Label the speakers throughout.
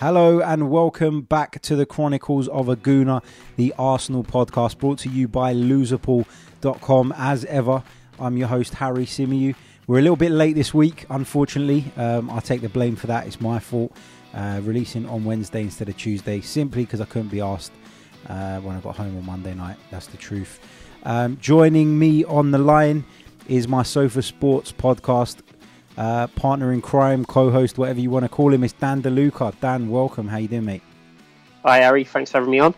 Speaker 1: Hello and welcome back to the Chronicles of a Gooner, the Arsenal podcast brought to you by loserpool.com. As ever, I'm your host, Harry Symeou. We're a little bit late this week, unfortunately. Um, I take the blame for that. It's my fault. Uh, releasing on Wednesday instead of Tuesday, simply because I couldn't be asked uh, when I got home on Monday night. That's the truth. Um, joining me on the line is my Sofa Sports podcast uh, partner in crime, co-host, whatever you want to call him, is Dan DeLuca. Dan, welcome. How you doing, mate?
Speaker 2: Hi, Harry. Thanks for having me on.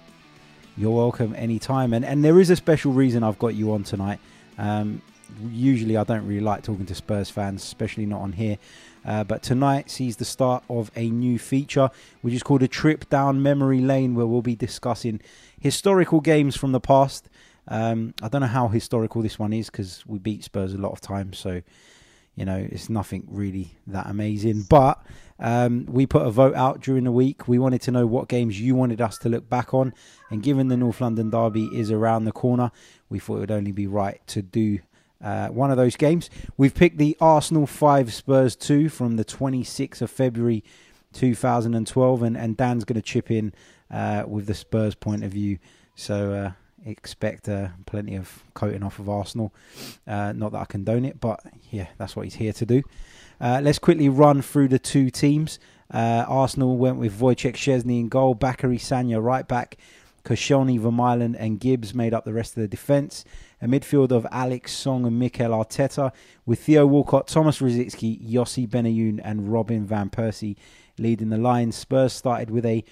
Speaker 1: You're welcome anytime. And and there is a special reason I've got you on tonight. Um, usually, I don't really like talking to Spurs fans, especially not on here. Uh, but tonight sees the start of a new feature, which is called a trip down memory lane, where we'll be discussing historical games from the past. Um, I don't know how historical this one is because we beat Spurs a lot of times, so you know, it's nothing really that amazing. But um, we put a vote out during the week. We wanted to know what games you wanted us to look back on. And given the North London Derby is around the corner, we thought it would only be right to do uh, one of those games. We've picked the Arsenal 5 Spurs 2 from the 26th of February 2012. And, and Dan's going to chip in uh, with the Spurs point of view. So, uh, expect uh, plenty of coating off of Arsenal. Uh, not that I condone it, but yeah, that's what he's here to do. Uh, let's quickly run through the two teams. Arsenal went with Wojciech Szczesny in goal, Bacary Sagna right back, Koscielny, Vermaelen and Gibbs made up the rest of the defence. A midfield of Alex Song and Mikel Arteta, with Theo Walcott, Thomas Rosicky, Yossi Benayoun and Robin Van Persie leading the line. Spurs started with a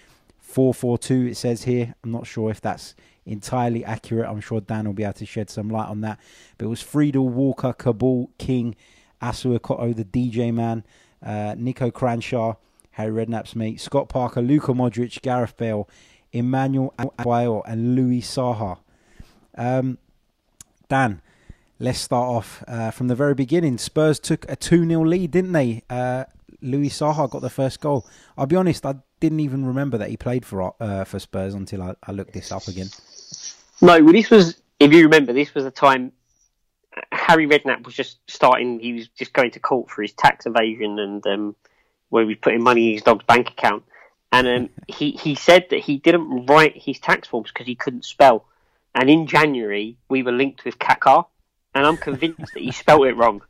Speaker 1: 4-4-2, it says here. I'm not sure if that's entirely accurate. I'm sure Dan will be able to shed some light on that. But it was Friedel, Walker, Kaboul, King, Assou-Ekotto, the DJ man, uh, Niko Kranjcar, Harry Redknapp's mate, Scott Parker, Luka Modric, Gareth Bale, Emmanuel Adebayor, and Louis Saha. Um, Dan, let's start off uh, from the very beginning. Spurs took a 2 0 lead, didn't they? Uh, Louis Saha got the first goal. I'll be honest, I didn't even remember that he played for uh, for Spurs until I, I looked this up again.
Speaker 2: No, well, this was, if you remember, this was the time Harry Redknapp was just starting. He was just going to court for his tax evasion and um, where he was putting money in his dog's bank account. And um, he he said that he didn't write his tax forms because he couldn't spell. And in January, we were linked with Kaká, and I'm convinced that he spelt it wrong.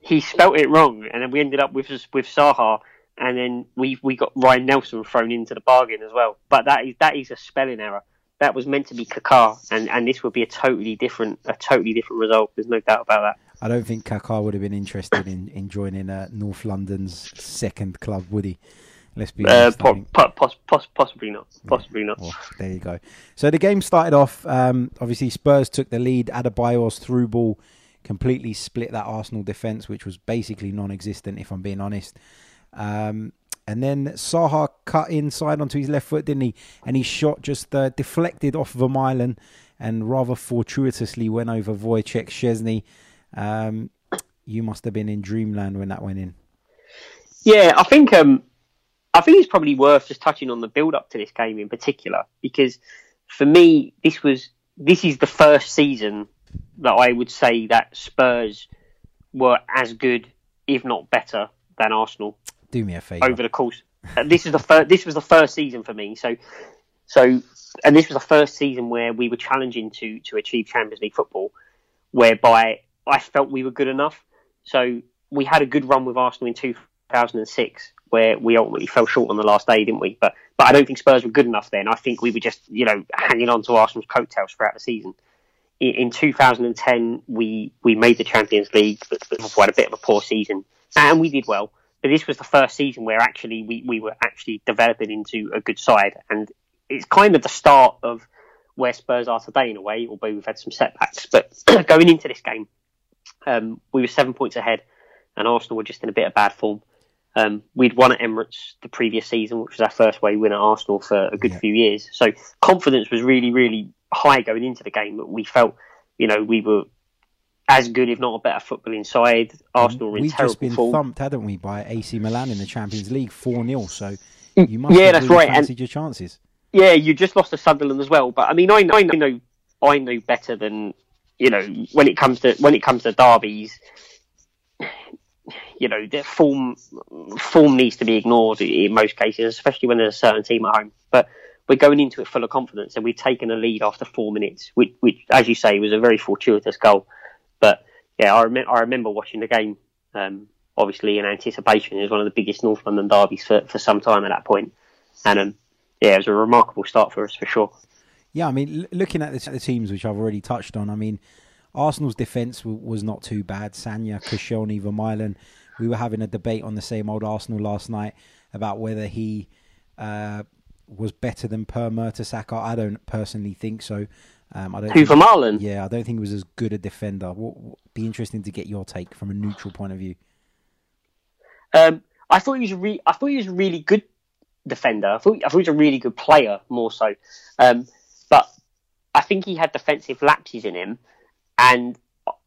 Speaker 2: He spelt it wrong, and then we ended up with with Saha, and then we we got Ryan Nelsen thrown into the bargain as well. But that is that is a spelling error that was meant to be Kaká, and, and this would be a totally different a totally different result. There's no doubt about that.
Speaker 1: I don't think Kaká would have been interested in, in joining uh, North London's second club, would he? Let's be uh, honest.
Speaker 2: Po- po- pos- possibly not. Possibly yeah. not.
Speaker 1: Well, there you go. So the game started off. Um, obviously, Spurs took the lead. Adebayor's through ball completely split that Arsenal defence, which was basically non-existent, if I'm being honest. Um, and then Saha cut inside onto his left foot, didn't he? And his shot just uh, deflected off Vermaelen and rather fortuitously went over Wojciech Szczesny. Um, you must have been in dreamland when that went in.
Speaker 2: Yeah, I think um, I think it's probably worth just touching on the build up to this game in particular because for me this was this is the first season that I would say that Spurs were as good, if not better, than Arsenal
Speaker 1: do me a favour.
Speaker 2: Over the course, uh, this is the first. This was the first season for me. So, so, and this was the first season where we were challenging to to achieve Champions League football, whereby I felt we were good enough. So we had a good run with Arsenal in 2006, where we ultimately fell short on the last day, didn't we? But but I don't think Spurs were good enough then. I think we were just you know hanging on to Arsenal's coattails throughout the season. In, in 2010, we we made the Champions League, but, but we had a bit of a poor season, and we did well. But this was the first season where actually we, we were actually developing into a good side, and it's kind of the start of where Spurs are today in a way, although we've had some setbacks. But going into this game, um, we were seven points ahead, and Arsenal were just in a bit of bad form. Um, we'd won at Emirates the previous season, which was our first way win at Arsenal for a good yeah. few years. So confidence was really, really high going into the game. But we felt, you know, we were as good, if not a better footballing side. Arsenal
Speaker 1: We've just been
Speaker 2: form.
Speaker 1: thumped, hadn't we, by AC Milan in the Champions League 4 0. So you must
Speaker 2: yeah,
Speaker 1: have
Speaker 2: that's
Speaker 1: really
Speaker 2: right.
Speaker 1: fancied
Speaker 2: And
Speaker 1: your chances.
Speaker 2: yeah, you just lost to Sunderland as well. But I mean, I know, I know, I know better than you know when it comes to when it comes to derbies. You know, the form form needs to be ignored in most cases, especially when there's a certain team at home. But we're going into it full of confidence, and we've taken a lead after four minutes, which, which as you say, was a very fortuitous goal. But yeah, I, rem- I remember watching the game, um, obviously in anticipation. It was one of the biggest North London derbies for, for some time at that point. And um, yeah, it was a remarkable start for us for sure.
Speaker 1: Yeah, I mean, looking at the, the teams which I've already touched on, I mean, Arsenal's defence w- was not too bad. Sagna, Koscielny, Vermaelen. We were having a debate on the same old Arsenal last night about whether he uh, was better than Per Mertesacker. I don't personally think so. Um, I don't.
Speaker 2: Who for?
Speaker 1: Yeah, I don't think he was as good a defender. What, what- be interesting to get your take from a neutral point of view.
Speaker 2: Um, I thought he was a re- I thought he was a really good defender. I thought, I thought he was a really good player, more so. Um, but I think he had defensive lapses in him, and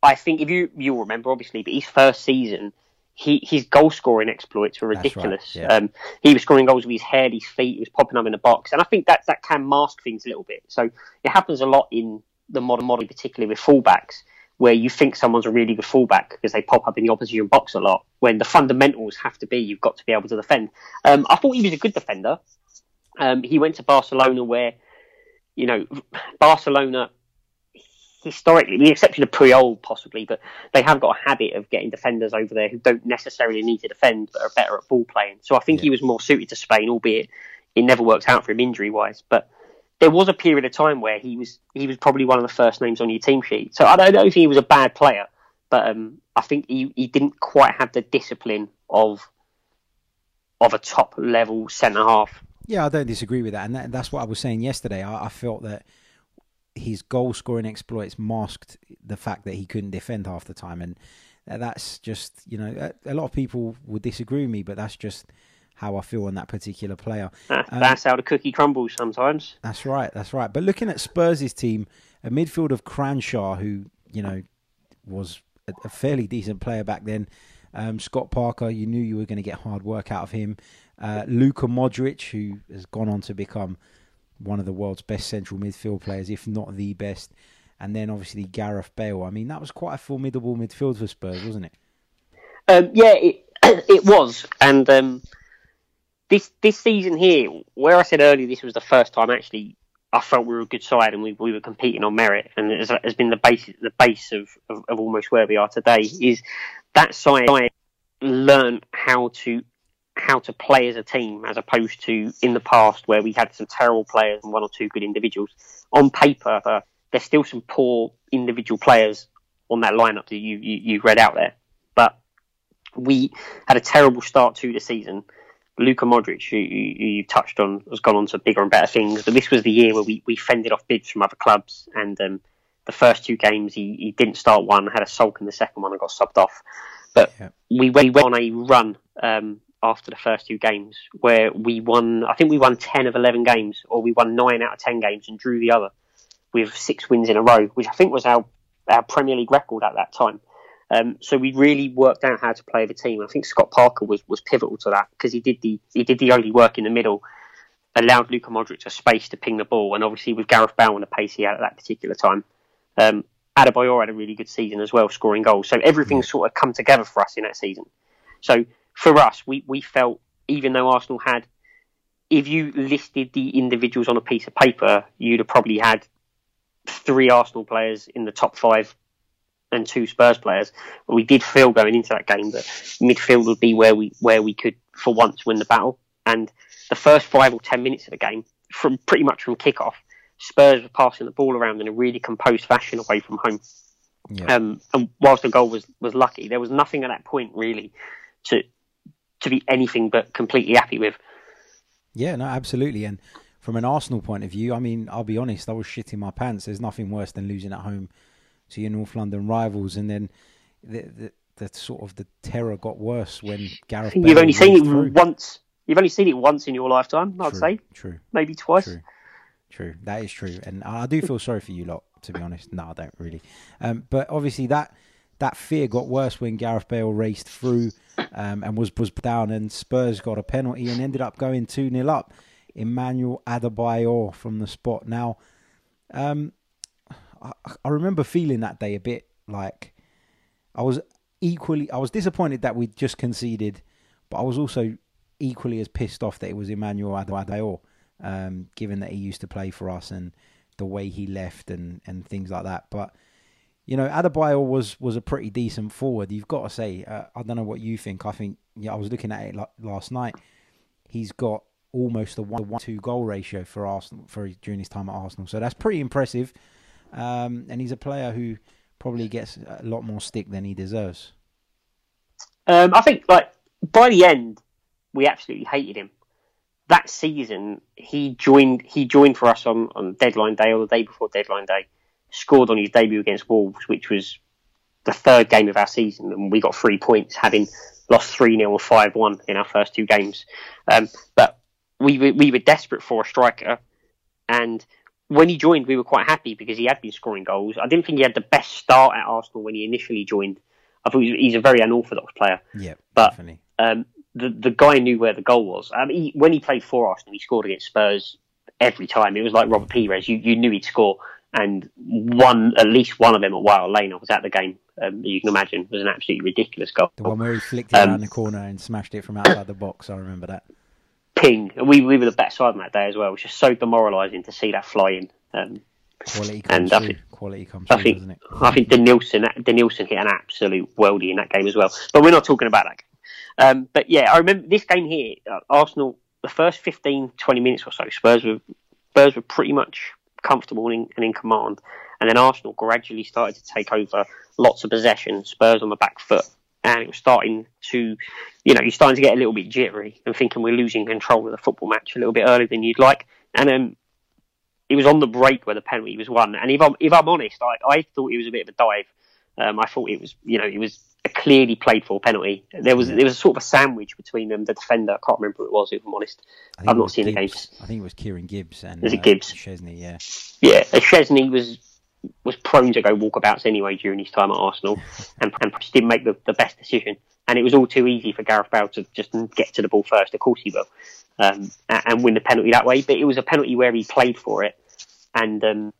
Speaker 2: I think if you you'll remember obviously, but his first season. He, his goal scoring exploits were
Speaker 1: That's right,
Speaker 2: ridiculous.
Speaker 1: yeah.
Speaker 2: um, he was scoring goals with his head, his feet. He was popping them in the box, and I think that that can mask things a little bit. So it happens a lot in the modern model, particularly with fullbacks, where you think someone's a really good fullback because they pop up in the opposition box a lot. When the fundamentals have to be, you've got to be able to defend. Um, I thought he was a good defender. Um, he went to Barcelona, where you know Barcelona historically, with the exception of Puyol possibly, but they have got a habit of getting defenders over there who don't necessarily need to defend but are better at ball playing. So I think he was more suited to Spain, albeit it never worked out for him injury wise. But there was a period of time where he was he was probably one of the first names on your team sheet. So I don't, I don't think he was a bad player, but um, I think he, he didn't quite have the discipline of of a top level centre half.
Speaker 1: Yeah, I don't disagree with that, and that, that's what I was saying yesterday. I, I felt that his goal scoring exploits masked the fact that he couldn't defend half the time, and that's just you know a, a lot of people would disagree with me, but that's just how I feel on that particular player.
Speaker 2: That,
Speaker 1: Um,
Speaker 2: that's how the cookie crumbles sometimes.
Speaker 1: That's right, that's right. But looking at Spurs' team, a midfield of Kranjcar, who you know was a, a fairly decent player back then. Um, Scott Parker, you knew you were going to get hard work out of him. Uh, Luka Modric, who has gone on to become one of the world's best central midfield players, if not the best. And then obviously Gareth Bale. I mean, that was quite a formidable midfield for Spurs, wasn't it?
Speaker 2: Um, yeah, it it was, and um, this this season here, where I said earlier this was the first time actually I felt we were a good side and we, we were competing on merit, and it has, been the base the base of, of, of almost where we are today. Is that side learn how to how to play as a team as opposed to in the past where we had some terrible players and one or two good individuals. On paper, uh, there's still some poor individual players on that lineup that you, you, you read out there, but we had a terrible start to the season. Luka Modric, who you, who you touched on, has gone on to bigger and better things. But this was the year where we, we fended off bids from other clubs. And um, the first two games, he, he didn't start one, had a sulk in the second one, and got subbed off. But
Speaker 1: Yeah.
Speaker 2: we went, we went on a run um, after the first two games where we won, I think we won 10 of 11 games, or we won 9 out of 10 games and drew the other with six wins in a row, which I think was our, our Premier League record at that time. Um, so we really worked out how to play the team. I think Scott Parker was, was pivotal to that because he did the he did the only work in the middle, allowed Luka Modric a space to ping the ball, and obviously with Gareth Bale and the pace he had at that particular time, um, Adebayor had a really good season as well, scoring goals. So everything sort of come together for us in that season. So for us, we we felt even though Arsenal had, if you listed the individuals on a piece of paper, you'd have probably had three Arsenal players in the top five and two Spurs players. But we did feel going into that game that midfield would be where we where we could for once win the battle. And the first five or ten minutes of the game, from pretty much from kickoff, Spurs were passing the ball around in a really composed fashion away from home.
Speaker 1: Yeah.
Speaker 2: Um, and whilst the goal was, was lucky, there was nothing at that point really to to be anything but completely happy with.
Speaker 1: Yeah, no, absolutely. And from an Arsenal point of view, I mean, I'll be honest, I was shitting my pants. There's nothing worse than losing at home to your North London rivals, and then the the, the sort of the terror got worse when Gareth.
Speaker 2: You've
Speaker 1: Bale
Speaker 2: only seen it
Speaker 1: through.
Speaker 2: once. You've only seen it once in your lifetime, I'd
Speaker 1: True,
Speaker 2: say,
Speaker 1: True,
Speaker 2: maybe twice.
Speaker 1: true, true. That is true, and I do feel sorry for you lot. To be honest, no, I don't really. Um, but obviously that that fear got worse when Gareth Bale raced through um, and was was down, and Spurs got a penalty and ended up going two 0 up. Emmanuel Adebayor from the spot. Now, um, I, I remember feeling that day a bit like I was equally. I was disappointed that we'd just conceded, but I was also equally as pissed off that it was Emmanuel Adebayor, um, given that he used to play for us and the way he left and, and things like that. But you know, Adebayor was was a pretty decent forward. You've got to say. Uh, I don't know what you think. I think yeah, I was looking at it like last night. He's got almost a one two goal ratio for Arsenal for during his time at Arsenal. So that's pretty impressive. Um, and he's a player who probably gets a lot more stick than he deserves.
Speaker 2: Um, I think like by the end, we absolutely hated him. That season, he joined. He joined for us on, on deadline day or the day before deadline day. Scored on his debut against Wolves, which was the third game of our season, and we got three points, having lost three 0 or five one in our first two games. Um, but we were, we were desperate for a striker, and when he joined, we were quite happy because he had been scoring goals. I didn't think he had the best start at Arsenal when he initially joined. I thought he's a very unorthodox player.
Speaker 1: Yeah,
Speaker 2: but definitely. Um, the the guy knew where the goal was. I mean, he, when he played for Arsenal, he scored against Spurs every time. It was like Robert Pires. You you knew he'd score, and one at least one of them at Wild Lane. I was at the game. Um, you can imagine was an absolutely ridiculous goal.
Speaker 1: The one where he flicked it um, around the corner and smashed it from outside the box. I remember that.
Speaker 2: Ping. We we were the best side on that day as well. It was just so demoralising to see that fly in. Um,
Speaker 1: Quality comes and through. I think, Quality comes I
Speaker 2: think,
Speaker 1: doesn't it?
Speaker 2: I think Denilson, Denilson hit an absolute worldie in that game as well. But we're not talking about that. Um, but yeah, I remember this game here. Uh, Arsenal, the first 15, 20 minutes or so, Spurs were Spurs were pretty much comfortable and in, and in command. And then Arsenal gradually started to take over lots of possession, Spurs on the back foot. And it was starting to, you know, you're starting to get a little bit jittery and thinking we're losing control of the football match a little bit earlier than you'd like. And then it was on the break where the penalty was won. And if I'm if I'm honest, I, I thought it was a bit of a dive. Um, I thought it was you know it was a clearly played for penalty. There was there was a sort of a sandwich between them. The defender, I can't remember who it was. If I'm honest, I've not seen
Speaker 1: Gibbs.
Speaker 2: the games.
Speaker 1: I think it was Kieran Gibbs and
Speaker 2: was it uh, Gibbs?
Speaker 1: Szczesny, yeah.
Speaker 2: Yeah, Szczesny was was prone to go walkabouts anyway during his time at Arsenal, and, and didn't make the, the best decision. And it was all too easy for Gareth Bale to just get to the ball first. Of course he will, um, and win the penalty that way. But it was a penalty where he played for it and um,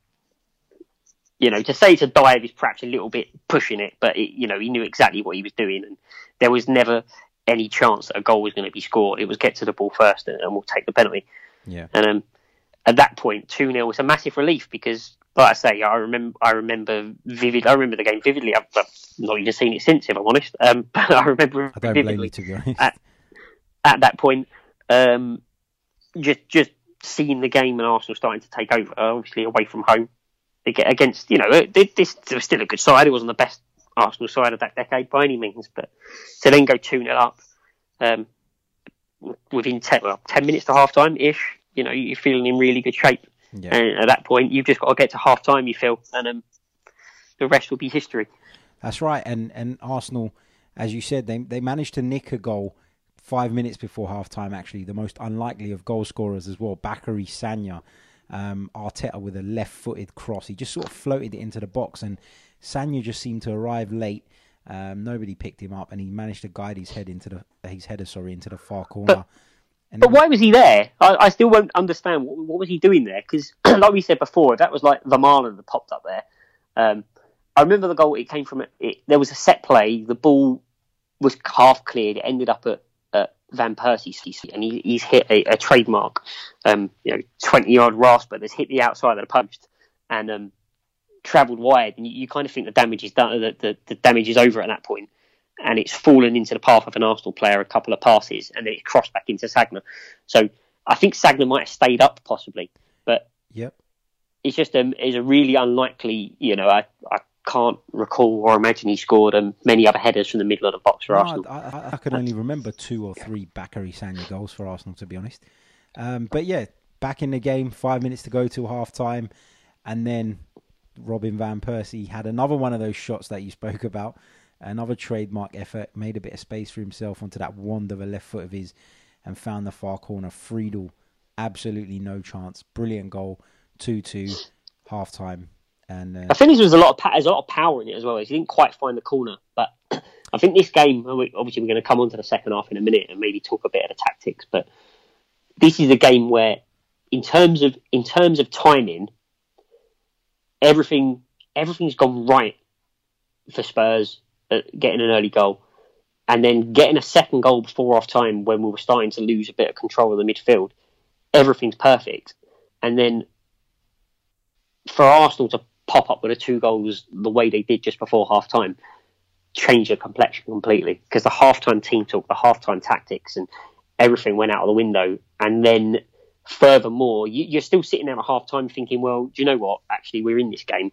Speaker 2: you know, to say to dive is perhaps a little bit pushing it, but it, you know, he knew exactly what he was doing, and there was never any chance that a goal was going to be scored. It was get to the ball first, and, and we'll take the penalty.
Speaker 1: Yeah.
Speaker 2: And um, at that point, two 0 was a massive relief because, like I say, I remember, I remember vivid. I remember the game vividly. I've, I've not even seen it since, if I'm honest. Um, but I remember
Speaker 1: I don't
Speaker 2: vividly
Speaker 1: blame you, to be honest.
Speaker 2: At, at that point, um, just just seeing the game and Arsenal starting to take over, obviously away from home against, you know, this was still a good side. It wasn't the best Arsenal side of that decade by any means, but to then go 2 0 up um, within 10, well, 10 minutes to half time ish, you know, you're feeling in really good shape. Yeah. And at that point, you've just got to get to half time, you feel, and um, the rest will be history.
Speaker 1: That's right. And, and Arsenal, as you said, they, they managed to nick a goal five minutes before half time, actually, the most unlikely of goal scorers as well, Bacary Sagna. Um, Arteta with a left footed cross. He just sort of floated it into the box, and Sagna just seemed to arrive late. Um, nobody picked him up, and he managed to guide his head into the his header, sorry, into the far corner.
Speaker 2: But, but why was he there? I, I still won't understand what, what was he doing there. Because, like we said before, that was like Vermaelen that popped up there. Um, I remember the goal. It came from it, there was a set play. The ball was half cleared. It ended up at Van Persie and he, he's hit a, a trademark, um, you know, twenty yard rasper that's hit the outside of the post and um, travelled wide, and you, you, kind of think the damage is done, the, the, the, damage is over at that point, and it's fallen into the path of an Arsenal player a couple of passes, and then it crossed back into Sagna. So I think Sagna might have stayed up possibly, but
Speaker 1: yep.
Speaker 2: it's just um, it's a really unlikely, you know, I, I can't recall or imagine he scored um, many other headers from the middle of the box for no, Arsenal.
Speaker 1: I, I, I, could only remember two or three Bacary Sagna goals for Arsenal, to be honest. Um, but yeah, back in the game, five minutes to go till half time, and then Robin Van Persie had another one of those shots that you spoke about, another trademark effort, made a bit of space for himself onto that wand of a left foot of his, and found the far corner. Friedel, absolutely no chance, brilliant goal, two two, half time And uh,
Speaker 2: I think this was a lot of there's a lot of power in it as well. He didn't quite find the corner, but I think this game. Obviously, we're going to come on to the second half in a minute and maybe talk a bit of the tactics. But this is a game where, in terms of in terms of timing, everything everything's gone right for Spurs getting an early goal, and then getting a second goal before half time when we were starting to lose a bit of control of the midfield. Everything's perfect, and then for Arsenal to pop up with the two goals the way they did just before half time change the complexion completely because the halftime team talk, the halftime tactics, and everything went out of the window. And then, furthermore, you, are still sitting there at halftime thinking, well, do you know what? Actually, we're in this game.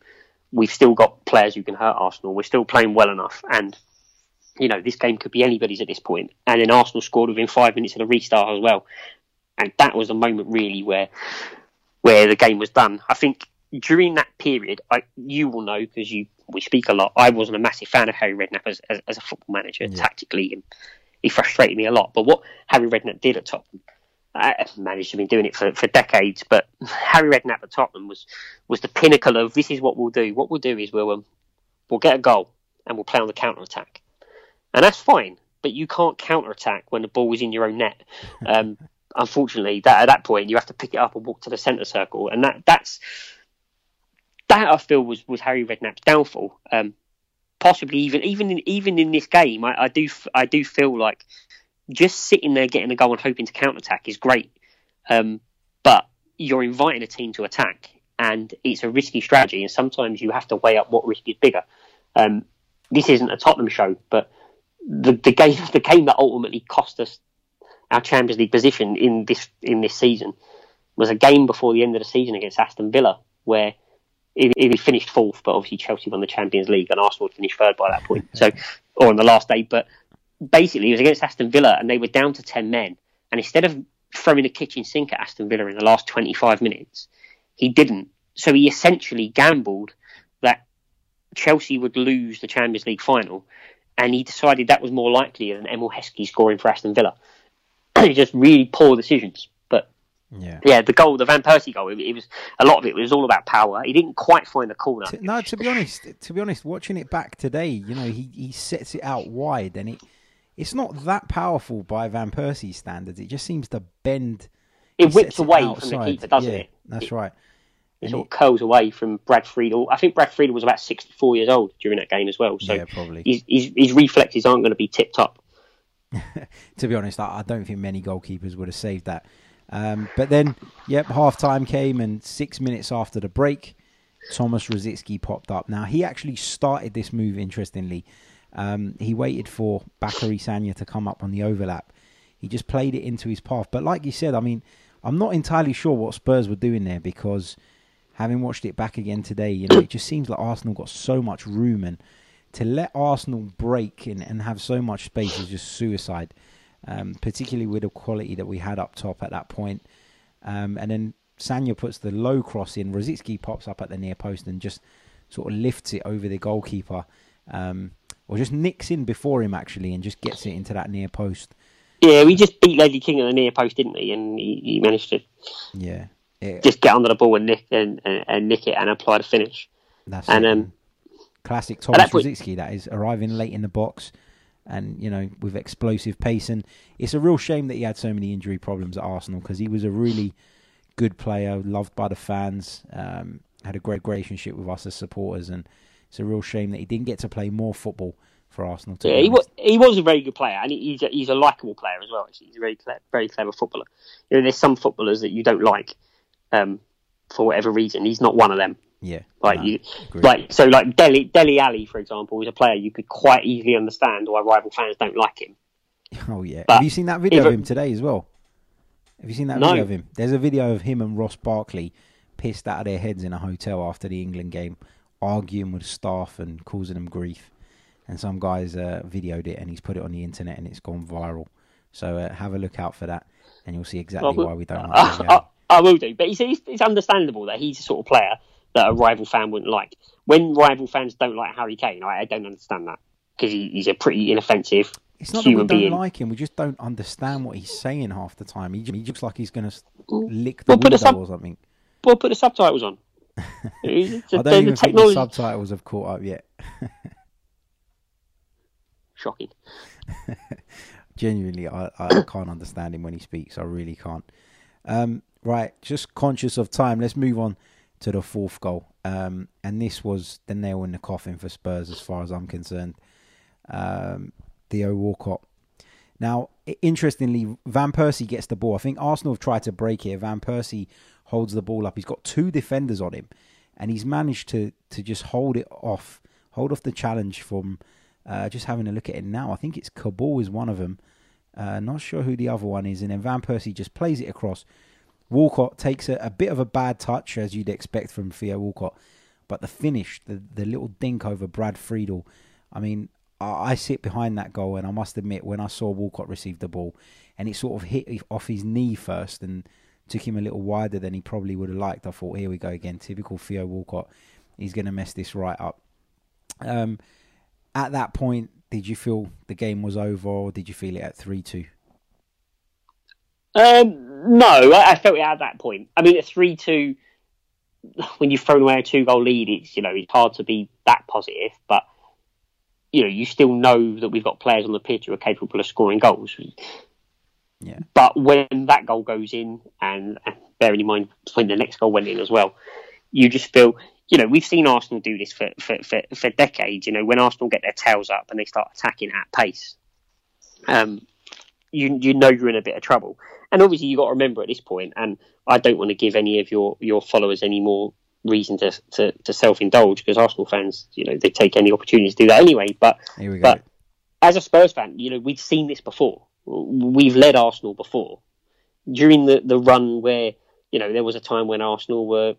Speaker 2: We've still got players who can hurt Arsenal. We're still playing well enough, and you know this game could be anybody's at this point. And then Arsenal scored within five minutes of the restart as well, and that was the moment really where where the game was done. I think during that period, I, you will know because you we speak a lot. I wasn't a massive fan of Harry Redknapp as, as, as a football manager yeah. tactically, and he frustrated me a lot. But what Harry Redknapp did at Tottenham, I managed to be doing it for, for decades. But Harry Redknapp at Tottenham was was the pinnacle of this is what we'll do. What we'll do is we'll um, we'll get a goal and we'll play on the counter attack, and that's fine. But you can't counter attack when the ball is in your own net. Um, unfortunately, that at that point you have to pick it up and walk to the centre circle, and that that's that I feel was, was Harry Redknapp's downfall. Um, possibly even even in, even in this game, I, I, do I do feel like just sitting there getting a goal and hoping to counter attack is great, um, but you're inviting a team to attack, and it's a risky strategy, and sometimes you have to weigh up what risk is bigger. Um, this isn't a Tottenham show, but the, the game the game that ultimately cost us our Champions League position in this in this season was a game before the end of the season against Aston Villa, where he, he finished fourth, but obviously Chelsea won the Champions League and Arsenal finished third by that point. So, or on the last day, but basically it was against Aston Villa and they were down to ten men. And instead of throwing a kitchen sink at Aston Villa in the last 25 minutes, he didn't. So he essentially gambled that Chelsea would lose the Champions League final, and he decided that was more likely than Emile Heskey scoring for Aston Villa. just really poor decisions.
Speaker 1: Yeah,
Speaker 2: yeah. The goal, the Van Persie goal, it, it, was a lot of it was all about power. He didn't quite find the corner.
Speaker 1: No, to be honest, to be honest, watching it back today, you know, he, he sets it out wide, and it it's not that powerful by Van Persie standards. It just seems to bend.
Speaker 2: It whips away from the keeper, doesn't
Speaker 1: yeah,
Speaker 2: it?
Speaker 1: That's
Speaker 2: it,
Speaker 1: right.
Speaker 2: It sort of curls away from Brad Friedel. I think Brad Friedel was about 64 years old during that game as well. So
Speaker 1: yeah, probably.
Speaker 2: His, his, his reflexes aren't going to be tip top.
Speaker 1: to be honest, I, I don't think many goalkeepers would have saved that. Um, but then, yep, half time came, and six minutes after the break, Thomas Rosicky popped up. Now, he actually started this move, interestingly. Um, he waited for Bacary Sagna to come up on the overlap. He just played it into his path. But like you said, I mean, I'm not entirely sure what Spurs were doing there because having watched it back again today, you know, it just seems like Arsenal got so much room and to let Arsenal break and, and have so much space is just suicide um, particularly with the quality that we had up top at that point. Um, and then Sagna puts the low cross in. Rosicky pops up at the near post and just sort of lifts it over the goalkeeper, um, or just nicks in before him actually, and just gets it into that near post.
Speaker 2: Yeah, we just beat Ledley King at the near post, didn't he? And he, he managed to
Speaker 1: yeah
Speaker 2: just get under the ball and nick and, and, and nick it and apply the finish.
Speaker 1: That's and um, classic Thomas Rosicky. That is arriving late in the box and you know with explosive pace. And it's a real shame that he had so many injury problems at Arsenal because he was a really good player, loved by the fans, um, had a great relationship with us as supporters, and it's a real shame that he didn't get to play more football for Arsenal.
Speaker 2: yeah, he was, he was a very good player, and he's a, he's a likable player as well. Actually, he's a very very clever footballer. You know, there's some footballers that you don't like um, for whatever reason. He's not one of them.
Speaker 1: Yeah,
Speaker 2: like no, you, like so, like Delhi Dele Alli, for example, is a player you could quite easily understand why rival fans don't like him.
Speaker 1: Oh yeah, but have you seen that video of him today as well? Have you seen that
Speaker 2: no.
Speaker 1: video of him? There's a video of him and Ross Barkley pissed out of their heads in a hotel after the England game, arguing with staff and causing them grief. And some guys uh, videoed it and he's put it on the internet and it's gone viral. So uh, have a look out for that, and you'll see exactly why we don't like.
Speaker 2: I, I, I will do, but it's, it's understandable that he's the sort of player that a rival fan wouldn't like. When rival fans don't like Harry Kane, I, I don't understand that because he, he's a pretty inoffensive.
Speaker 1: It's not
Speaker 2: human
Speaker 1: that we
Speaker 2: don't
Speaker 1: being. like him; we just don't understand what he's saying half the time. He, he looks like he's going to lick the
Speaker 2: we'll
Speaker 1: window
Speaker 2: sub-
Speaker 1: or something.
Speaker 2: Well, put the subtitles on.
Speaker 1: I don't
Speaker 2: the
Speaker 1: even think the subtitles have caught up yet.
Speaker 2: shocking.
Speaker 1: Genuinely, I, I can't understand him when he speaks. I really can't. Um, right, just conscious of time. Let's move on to the fourth goal. Um, and this was the nail in the coffin for Spurs, as far as I'm concerned. Um, Theo Walcott. Now, interestingly, Van Persie gets the ball. I think Arsenal have tried to break here. Van Persie holds the ball up. He's got two defenders on him, and he's managed to to just hold it off, hold off the challenge from. Uh, just having a look at it now, I think it's Kaboul is one of them. Uh, not sure who the other one is, and then Van Persie just plays it across. Walcott takes a, a bit of a bad touch, as you'd expect from Theo Walcott, but the finish, the the little dink over Brad Friedel. I mean, I, I sit behind that goal, and I must admit, when I saw Walcott receive the ball, and it sort of hit off his knee first, and took him a little wider than he probably would have liked. I thought, here we go again, typical Theo Walcott. He's going to mess this right up. Um, at that point, did you feel the game was over, or did you feel it at three two?
Speaker 2: Um, no, I, I felt it at that point. I mean, at three two, when you've thrown away a two goal lead, it's you know it's hard to be that positive, but you know you still know that we've got players on the pitch who are capable of scoring goals.
Speaker 1: Yeah.
Speaker 2: But when that goal goes in, and, and bearing in mind when the next goal went in as well, you just feel. You know, we've seen Arsenal do this for, for, for, for decades. You know, when Arsenal get their tails up and they start attacking at pace, um, you you know you're in a bit of trouble. And obviously, you got to remember at this point, and I don't want to give any of your, your followers any more reason to, to, to self indulge because Arsenal fans, you know, they take any opportunity to do that anyway. But
Speaker 1: Here we go.
Speaker 2: but as a Spurs fan, you know, we've seen this before. We've led Arsenal before during the, the run where you know there was a time when Arsenal were,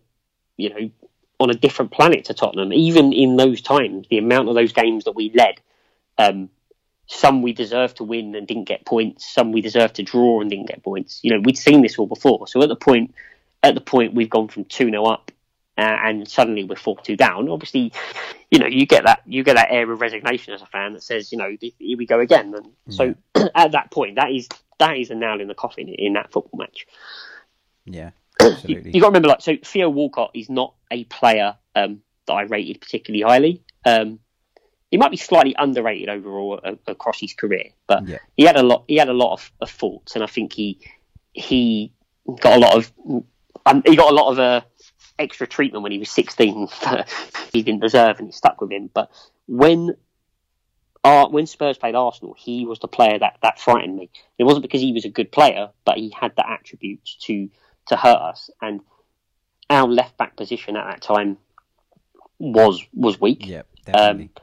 Speaker 2: you know, on a different planet to Tottenham. Even in those times, the amount of those games that we led, um, some we deserved to win and didn't get points. Some we deserved to draw and didn't get points. You know, we'd seen this all before. So at the point, at the point we've gone from two 0 up, uh, and suddenly we're four two down. Obviously, you know, you get that you get that air of resignation as a fan that says, you know, here we go again. And so at that point, that is that is a nail in the coffin in that football match.
Speaker 1: Yeah,
Speaker 2: You,
Speaker 1: absolutely.
Speaker 2: you got to remember, like, so Theo Walcott is not a player um, that I rated particularly highly. Um, he might be slightly underrated overall uh, across his career, but
Speaker 1: Yeah.
Speaker 2: he had a lot. He had a lot of, of faults, and I think he he got a lot of um, he got a lot of uh, extra treatment when he was 16 he didn't deserve, and it stuck with him. But when uh, when Spurs played Arsenal, he was the player that, that frightened me. It wasn't because he was a good player, but he had the attributes to to hurt us. And our left back position at that time was was weak.
Speaker 1: Yeah, definitely.
Speaker 2: Um,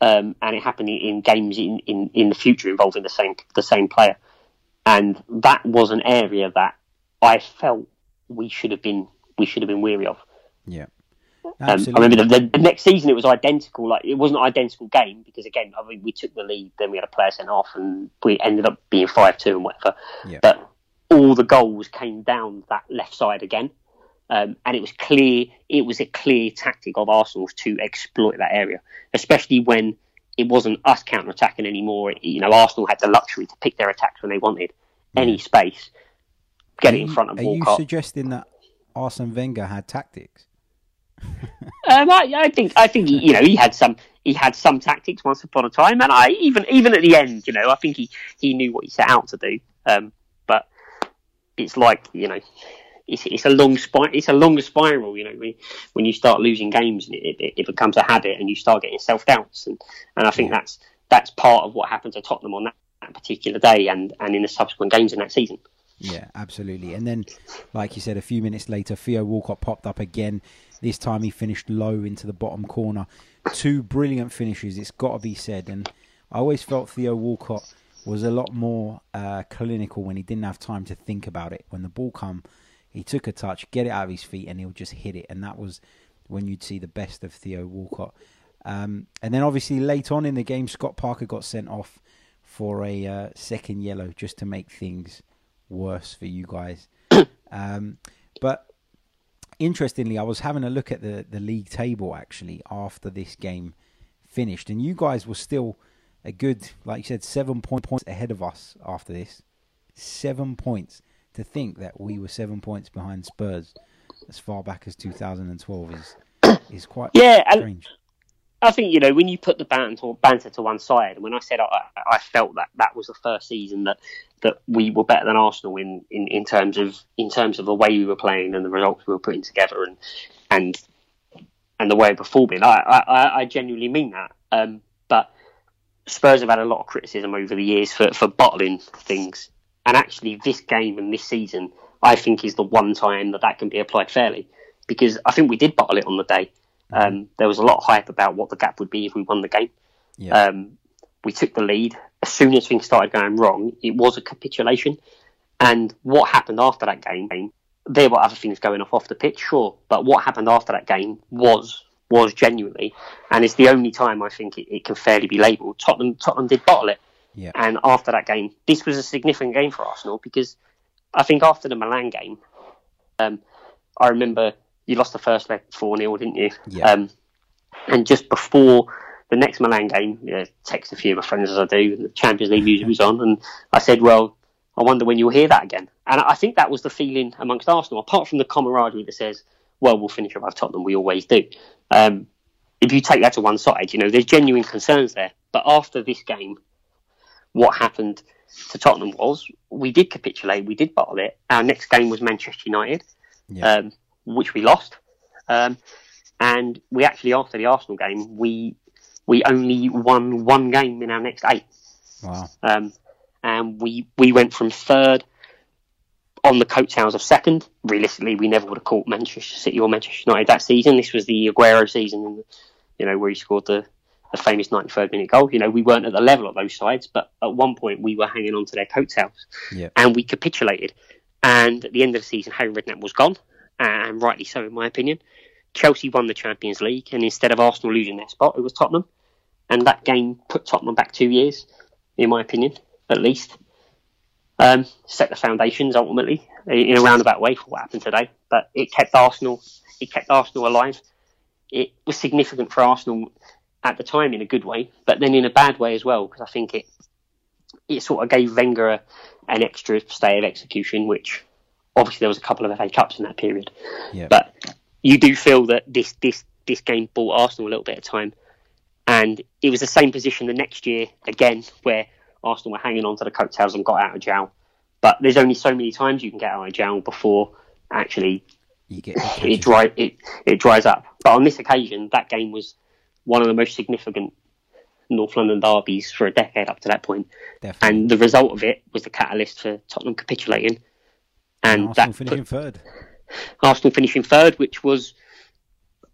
Speaker 2: and it happened in, games in, in, in the future involving the same the same player, and that was an area that I felt we should have been we should have been weary of.
Speaker 1: yeah,
Speaker 2: Um, I remember the, the, next season it was identical. Like it wasn't an identical game because again, I mean, we took the lead, then we had a player sent off, and we ended up being five two and whatever.
Speaker 1: Yeah.
Speaker 2: But all the goals came down that left side again, um, and it was clear. It was a clear tactic of Arsenal's to exploit that area, especially when it wasn't us counter attacking anymore. You know, Arsenal had the luxury to pick their attacks when they wanted any space, get
Speaker 1: Are
Speaker 2: it in front of
Speaker 1: Are you suggesting that Arsene Wenger had tactics?
Speaker 2: Um, I, I think I think he, you know he had some he had some tactics once upon a time, and I even even at the end, you know, I think he, he knew what he set out to do. Um, but it's like you know, it's, it's a long spi- it's a longer spiral. You know, when, when you start losing games, and it, it, it becomes a habit, and you start getting self doubts, and, and I think that's that's part of what happened to Tottenham on that, that particular day, and, and in the subsequent games in that season.
Speaker 1: Yeah, absolutely. And then, like you said, a few minutes later, Theo Walcott popped up again. This time he finished low into the bottom corner. Two brilliant finishes, it's got to be said. And I always felt Theo Walcott was a lot more uh, clinical when he didn't have time to think about it. When the ball come, he took a touch, get it out of his feet, and he'll just hit it. And that was when you'd see the best of Theo Walcott. Um, and then obviously late on in the game, Scott Parker got sent off for a uh, second yellow just to make things worse for you guys. um, but interestingly, I was having a look at the, the league table actually after this game finished, and you guys were still a good, like you said, seven point points ahead of us after this. Seven points. To think that we were seven points behind Spurs as far back as 2012 is is quite
Speaker 2: yeah,
Speaker 1: strange.
Speaker 2: I think you know when you put the banter, banter to one side, and when I said I, I felt that that was the first season that that we were better than Arsenal in, in, in terms of in terms of the way we were playing and the results we were putting together and and and the way of performing. I I, I genuinely mean that. Um, but Spurs have had a lot of criticism over the years for, for bottling things, and actually this game and this season, I think, is the one time that that can be applied fairly because I think we did bottle it on the day. Um, there was a lot of hype about what the gap would be if we won the game.
Speaker 1: Yeah.
Speaker 2: Um, we took the lead. As soon as things started going wrong, it was a capitulation. And what happened after that game, there were other things going off off the pitch, sure, but what happened after that game was was genuinely, and it's the only time I think it, it can fairly be labelled. Tottenham Tottenham did bottle it,
Speaker 1: Yeah.
Speaker 2: and after that game, this was a significant game for Arsenal because I think after the Milan game, um, I remember you lost the first leg four 0 didn't you?
Speaker 1: Yeah.
Speaker 2: Um, and just before the next Milan game, you know, text a few of my friends as I do, and the Champions League music was on, and I said, well, I wonder when you'll hear that again. And I think that was the feeling amongst Arsenal, apart from the camaraderie that says, well, we'll finish above Tottenham, we always do. Um, if you take that to one side, you know, there's genuine concerns there. But after this game, what happened to Tottenham was we did capitulate, we did bottle it. Our next game was Manchester United,
Speaker 1: Yeah.
Speaker 2: um, which we lost. Um, and we actually, after the Arsenal game, we we only won one game in our next eight.
Speaker 1: wow.
Speaker 2: Um, and we, we went from third on the coattails of second. Realistically, we never would have caught Manchester City or Manchester United that season. This was the Aguero season, you know, where he scored the, the famous 93rd minute goal. You know, we weren't at the level of those sides, but at one point we were hanging on to their coattails
Speaker 1: Yeah.
Speaker 2: and we capitulated. And at the end of the season, Harry Redknapp was gone, and rightly so, in my opinion. Chelsea won the Champions League, and instead of Arsenal losing their spot, it was Tottenham. And that game put Tottenham back two years, in my opinion, at least. Um, set the foundations ultimately in a roundabout way for what happened today, but it kept Arsenal. It kept Arsenal alive. It was significant for Arsenal at the time in a good way, but then in a bad way as well because I think it it sort of gave Wenger a, an extra stay of execution, which obviously there was a couple of FA Cups in that period.
Speaker 1: Yeah.
Speaker 2: But you do feel that this this this game bought Arsenal a little bit of time, and it was the same position the next year again, where Arsenal were hanging on to the coattails and got out of jail. But there's only so many times you can get out of jail before actually
Speaker 1: You get
Speaker 2: it dry it it dries up. But on this occasion, that game was one of the most significant North London derbies for a decade up to that point,
Speaker 1: definitely.
Speaker 2: and the result of it was the catalyst for Tottenham capitulating, and
Speaker 1: Arsenal
Speaker 2: that
Speaker 1: finishing
Speaker 2: put
Speaker 1: third.
Speaker 2: Arsenal finishing third, which was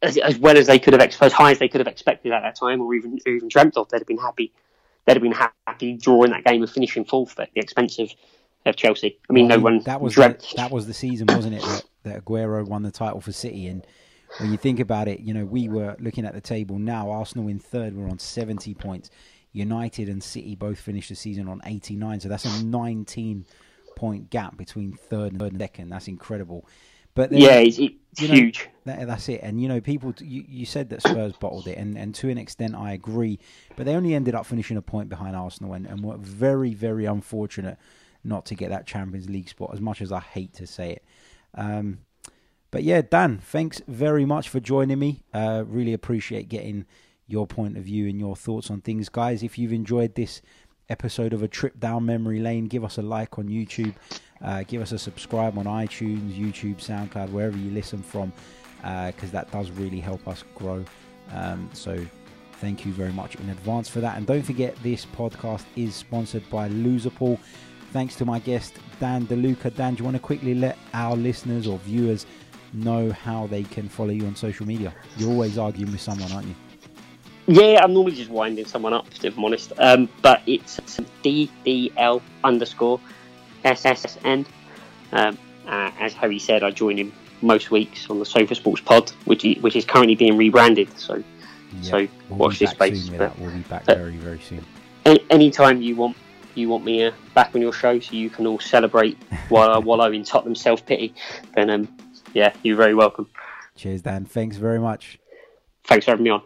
Speaker 2: as, as well as they could have as high as they could have expected at that time, or even or even dreamt of. They'd have been happy. They'd have been happy drawing that game and finishing fourth at the expense of, of Chelsea. I mean,
Speaker 1: Well,
Speaker 2: no one
Speaker 1: that was
Speaker 2: dreamt.
Speaker 1: the, that was the season, wasn't it? That, that Aguero won the title for City, and when you think about it, you know we were looking at the table now. Arsenal in third, we're on seventy points. United and City both finished the season on eighty nine, so that's a nineteen point gap between third and second. That's incredible. But then,
Speaker 2: yeah, it's, it's
Speaker 1: you know,
Speaker 2: huge.
Speaker 1: that, that's it. And you know, people, you, you said that Spurs bottled it, and, and to an extent, I agree. But they only ended up finishing a point behind Arsenal, and, and were very, very unfortunate not to get that Champions League spot. As much as I hate to say it, um, but yeah, Dan, thanks very much for joining me. Uh, really appreciate getting your point of view and your thoughts on things, guys. If you've enjoyed this episode of a trip down memory lane, give us a like on YouTube. Uh, give us a subscribe on iTunes, YouTube, SoundCloud, wherever you listen from, because that does really help us grow. Um, so, thank you very much in advance for that. And don't forget, this podcast is sponsored by Loserpool. Thanks to my guest, Dan DeLuca. Dan, do you want to quickly let our listeners or viewers know how they can follow you on social media? You're always arguing with someone, aren't you?
Speaker 2: Yeah, I'm normally just winding someone up, if I'm honest. Um, but it's DDL underscore SSN. Um, uh, as Harry said, I join him most weeks on the Sofa Sports Pod, which is, which is currently being rebranded. So So,
Speaker 1: we'll
Speaker 2: watch this space,
Speaker 1: soon
Speaker 2: but-.
Speaker 1: We'll be back very, very soon.
Speaker 2: a- anytime you want you want me uh, back on your show, so you can all celebrate while I wallow in Tottenham self pity, then um, yeah, you're very welcome.
Speaker 1: Cheers, Dan. Thanks very much.
Speaker 2: Thanks for having me on.